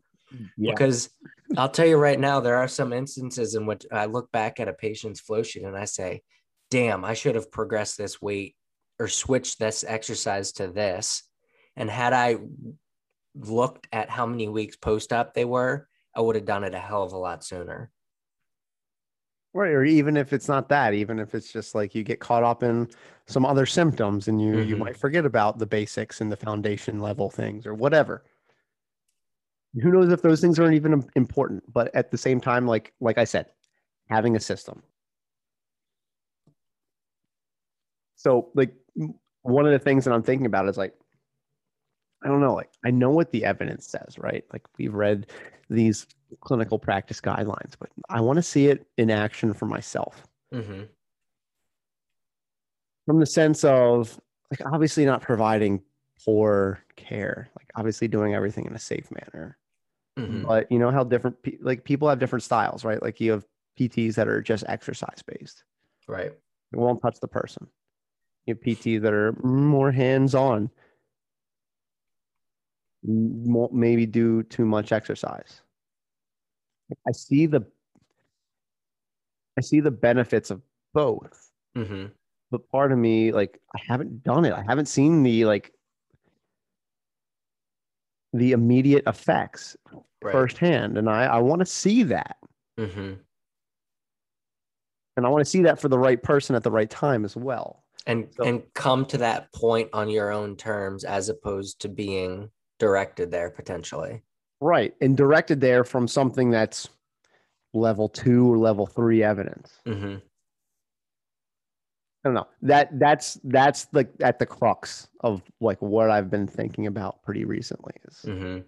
Yeah. Because I'll tell you right now, there are some instances in which I look back at a patient's flow sheet and I say, damn, I should have progressed this weight or switched this exercise to this. And had I looked at how many weeks post op they were, I would have done it a hell of a lot sooner. Right. Or even if it's not that, even if it's just like you get caught up in some other symptoms and you mm-hmm. you might forget about the basics and the foundation level things or whatever. Who knows if those things aren't even important, but at the same time, like like I said, having a system. So like one of the things that I'm thinking about is like I don't know, like I know what the evidence says, right? Like we've read these clinical practice guidelines, but I want to see it in action for myself. Mm-hmm. From the sense of like obviously not providing poor care, like obviously doing everything in a safe manner. Mm-hmm. But you know how different pe- like people have different styles, right? Like you have PTs that are just exercise based, right? It won't touch the person. You have PTs that are more hands on maybe do too much exercise. I see the I see the benefits of both. Mm-hmm. But part of me, like, I haven't done it. I haven't seen the like the immediate effects right. firsthand, and I I want to see that. Mm-hmm. And I want to see that for the right person at the right time as well. And so, and come to that point on your own terms, as opposed to being directed there potentially. Right. And directed there from something that's level two or level three evidence. Mm-hmm. I don't know. That that's that's like at the crux of like what I've been thinking about pretty recently is mm-hmm.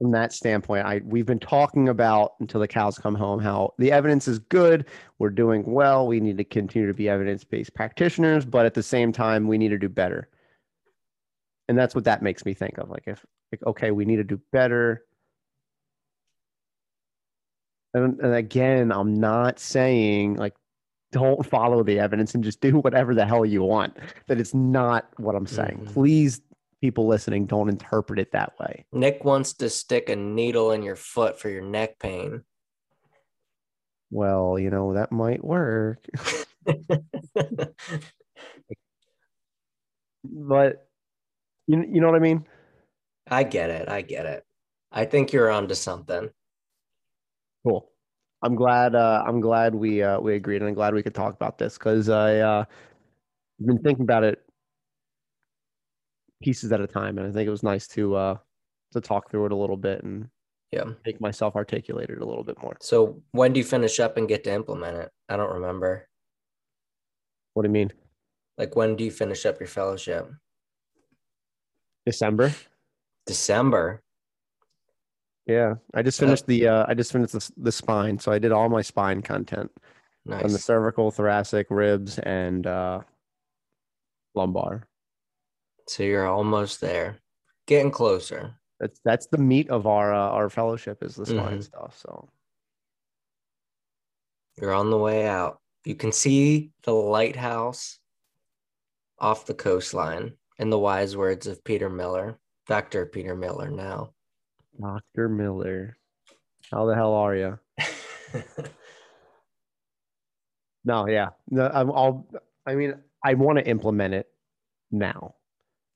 from that standpoint. I we've been talking about until the cows come home how the evidence is good. We're doing well. We need to continue to be evidence based practitioners, but at the same time, we need to do better and that's what that makes me think of like if like okay we need to do better. And, and again i'm not saying like don't follow the evidence and just do whatever the hell you want. That it's not what i'm saying. Mm-hmm. please people listening don't interpret it that way. Nick wants to stick a needle in your foot for your neck pain. Well you know that might work. But you, you know what I mean? I get it. I get it. I think you're onto something. Cool. I'm glad. Uh, I'm glad we uh, we agreed, and I'm glad we could talk about this because I uh, I've been thinking about it pieces at a time, and I think it was nice to uh, to talk through it a little bit and yeah, make myself articulate it a little bit more. So when do you finish up and get to implement it? I don't remember. What do you mean? Like when do you finish up your fellowship? December. December. Yeah, I just finished the uh, I just finished the, the spine, so I did all my spine content nice. on the cervical, thoracic, ribs, and uh, lumbar. So you're almost there, getting closer. That's that's the meat of our uh, our fellowship is the spine mm-hmm. stuff. So you're on the way out. You can see the lighthouse off the coastline in the wise words of Peter Miller, Dr. Peter Miller now. Dr. Miller. How the hell are you? no, yeah. No, I'm all I mean, I want to implement it now.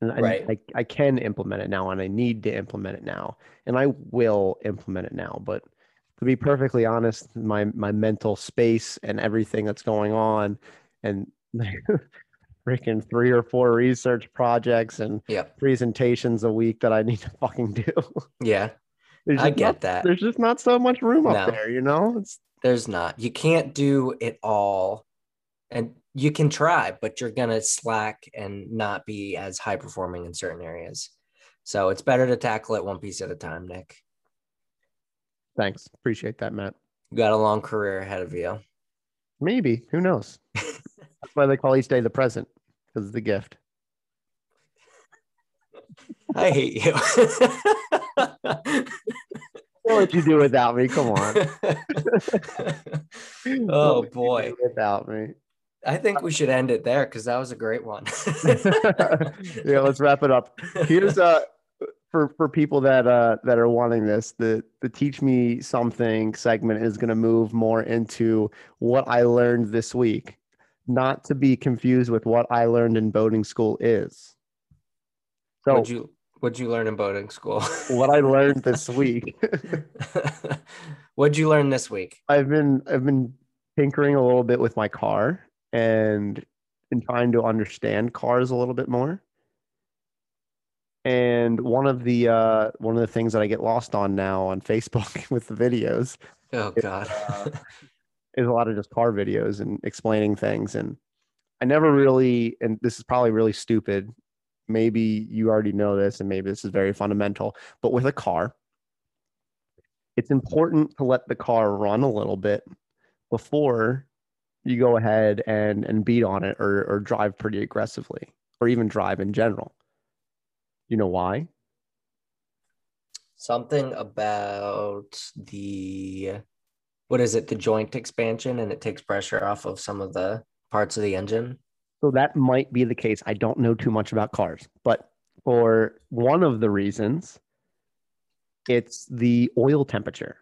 And right. I, I, I can implement it now and I need to implement it now. And I will implement it now. But to be perfectly honest, my my mental space and everything that's going on and freaking three or four research projects and yep. presentations a week that I need to fucking do. Yeah. I get not, that. There's just not so much room no. up there, you know? It's there's not. You can't do it all. And you can try, but you're gonna slack and not be as high performing in certain areas. So it's better to tackle it one piece at a time, Nick. Thanks. Appreciate that, Matt. You got a long career ahead of you. Maybe. Who knows? That's why they call each day the present because it's the gift. I hate you. what would you do without me? Come on. oh boy. Without me. I think we should end it there because that was a great one. yeah, let's wrap it up. Here's uh for for people that uh that are wanting this, the the teach me something segment is going to move more into what I learned this week, not to be confused with what I learned in boating school is. So what'd you what'd you learn in boating school? what I learned this week. what'd you learn this week? I've been I've been tinkering a little bit with my car and in trying to understand cars a little bit more. And one of the uh, one of the things that I get lost on now on Facebook with the videos. Oh God. is, uh, is a lot of just car videos and explaining things. And I never really, and this is probably really stupid. Maybe you already know this, and maybe this is very fundamental. But with a car, it's important to let the car run a little bit before you go ahead and and beat on it or or drive pretty aggressively or even drive in general. You know why? Something about the what is it? The joint expansion and it takes pressure off of some of the parts of the engine. So that might be the case. I don't know too much about cars, but for one of the reasons, it's the oil temperature.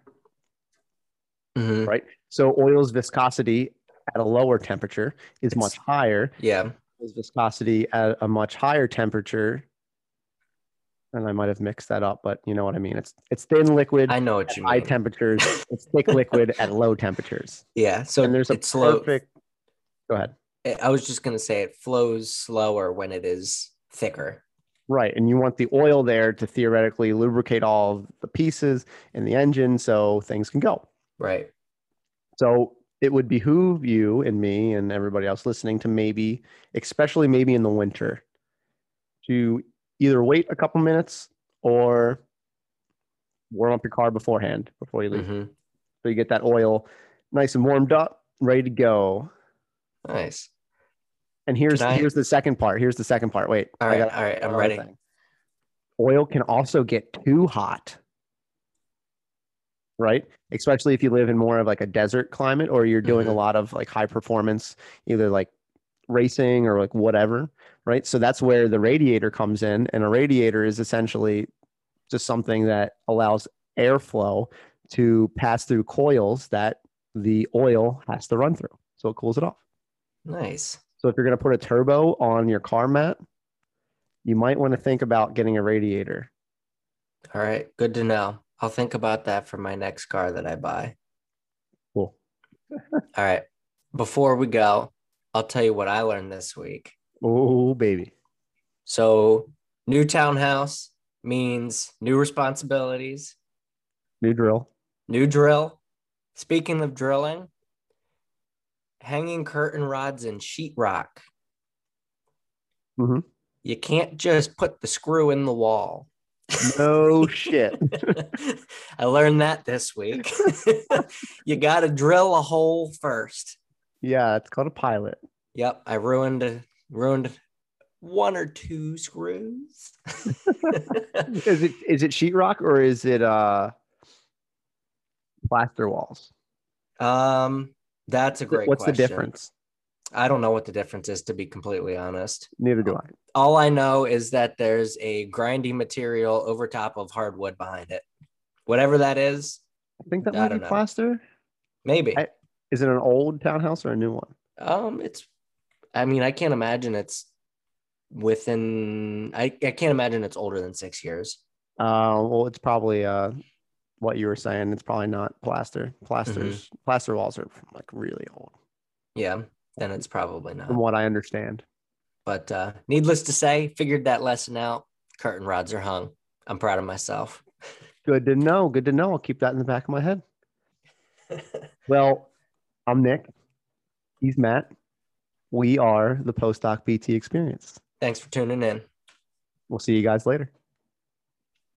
Mm-hmm. Right. So oil's viscosity at a lower temperature is it's, much higher. Yeah. Viscosity at a much higher temperature. And I might have mixed that up, but you know what I mean. It's it's thin liquid. I know what you high mean. High temperatures. it's thick liquid at low temperatures. Yeah. So and there's a it's perfect. Slow. Go ahead. I was just gonna say it flows slower when it is thicker. Right. And you want the oil there to theoretically lubricate all the pieces in the engine so things can go. Right. So it would behoove you and me and everybody else listening to maybe, especially maybe in the winter, to either wait a couple minutes or warm up your car beforehand before you leave. Mm-hmm. So you get that oil nice and warmed up, ready to go. Nice. And here's I... here's the second part. Here's the second part. Wait. All right. all right. I'm ready. Thing. Oil can also get too hot right? Especially if you live in more of like a desert climate or you're doing mm-hmm. a lot of like high performance, either like racing or like whatever, right? So that's where the radiator comes in. And a radiator is essentially just something that allows airflow to pass through coils that the oil has to run through. So it cools it off. Nice. So if you're going to put a turbo on your car Matt, you might want to think about getting a radiator. All right. Good to know. I'll think about that for my next car that I buy. Cool. All right. Before we go, I'll tell you what I learned this week. Oh, baby. So, new townhouse means new responsibilities, new drill, new drill. Speaking of drilling, hanging curtain rods and sheetrock. Mm-hmm. You can't just put the screw in the wall. No shit. I learned that this week. you got to drill a hole first. Yeah, it's called a pilot. Yep, I ruined ruined one or two screws. is it is it sheetrock or is it uh plaster walls? Um, that's a great. What's question. the difference? I don't know what the difference is, to be completely honest. Neither do I. All I know is that there's a grinding material over top of hardwood behind it. Whatever that is. I think that I might be know. plaster. Maybe. I, is it an old townhouse or a new one? Um, it's. I mean, I can't imagine it's within. I I can't imagine it's older than six years. Uh, well, it's probably uh, what you were saying. It's probably not plaster. Plasters, mm-hmm. plaster walls are like really old. Yeah then it's probably not. From what I understand. But uh, needless to say, figured that lesson out. Curtain rods are hung. I'm proud of myself. Good to know. Good to know. I'll keep that in the back of my head. well, I'm Nick. He's Matt. We are the Postdoc PT Experience. Thanks for tuning in. We'll see you guys later.